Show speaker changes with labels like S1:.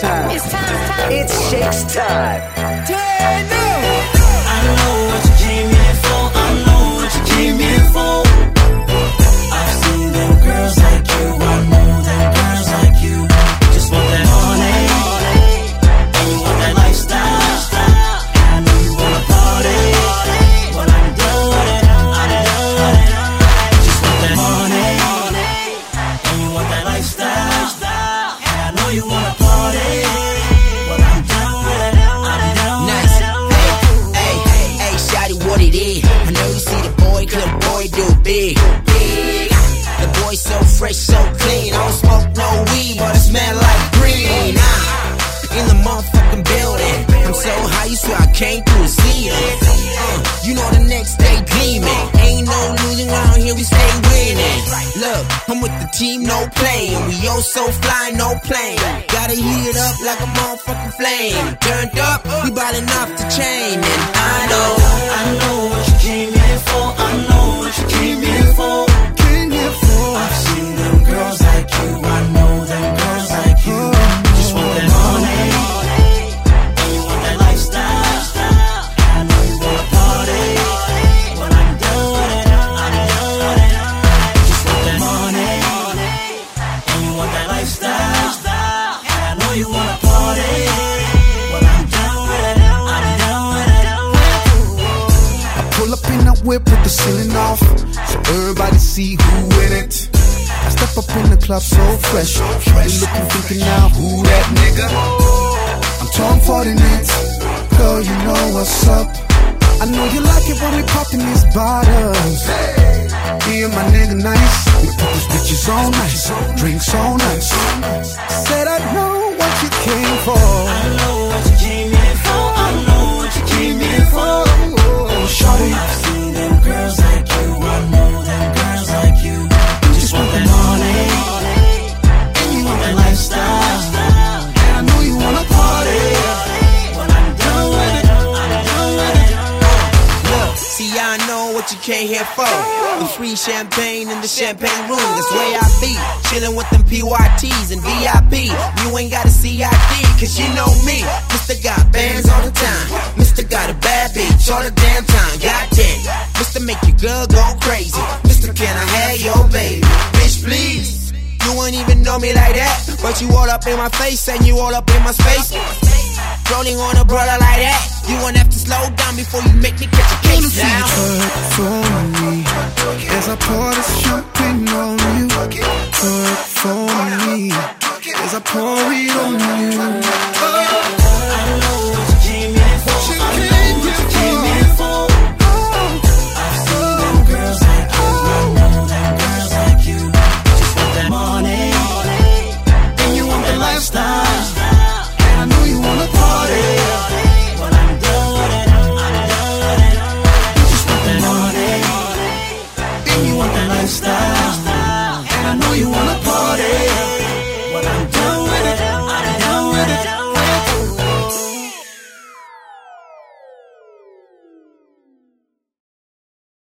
S1: time.
S2: It's time.
S3: It's Shaxe time.
S1: Turn.
S4: I know what you came here for. I know what you came here for. I've seen them girls like you. I know them girls like you. Just want that money. And you want that lifestyle. And I know you wanna party. But I'm done with it. I'm done with it. Just want that money. And you want that lifestyle. And I know you wanna party.
S5: I big, big. The boy so fresh, so clean. I don't smoke no weed, but it smell like green. Ah, in the motherfucking building. I'm so high, I came through the ceiling. Uh, you know the team, no playing. We all so fly, no plane. Gotta heat up like a motherfucking flame. Turned up, we ballin' off the chain.
S1: Whip with the ceiling off, so everybody see who in it. I step up in the club so fresh, really looking, thinking now who that nigga? I'm Tom 40 minutes, girl, you know what's up. I know you like it when we popping these bottles. Me and my nigga nice, we put these bitches on nice, drinks on nice. Said I know what you came for.
S4: What you came here for.
S5: The free champagne in the champagne room. That's where I be. Chillin' with them PYTs and VIP. You ain't got a CID, cause you know me. Mr. got bands all the time. Mr. got a bad bitch all the damn time. Goddamn. Mr. make your girl go crazy. Mr. Can I have your baby? Bitch, please. You ain't even know me like that. But you all up in my face and you all up in my space. Rolling on a brother like that. You won't have to slow down before you make me catch a case now.
S1: Twerk for me as I pour this champagne on you.
S4: you want that lifestyle,
S1: and I know you wanna party.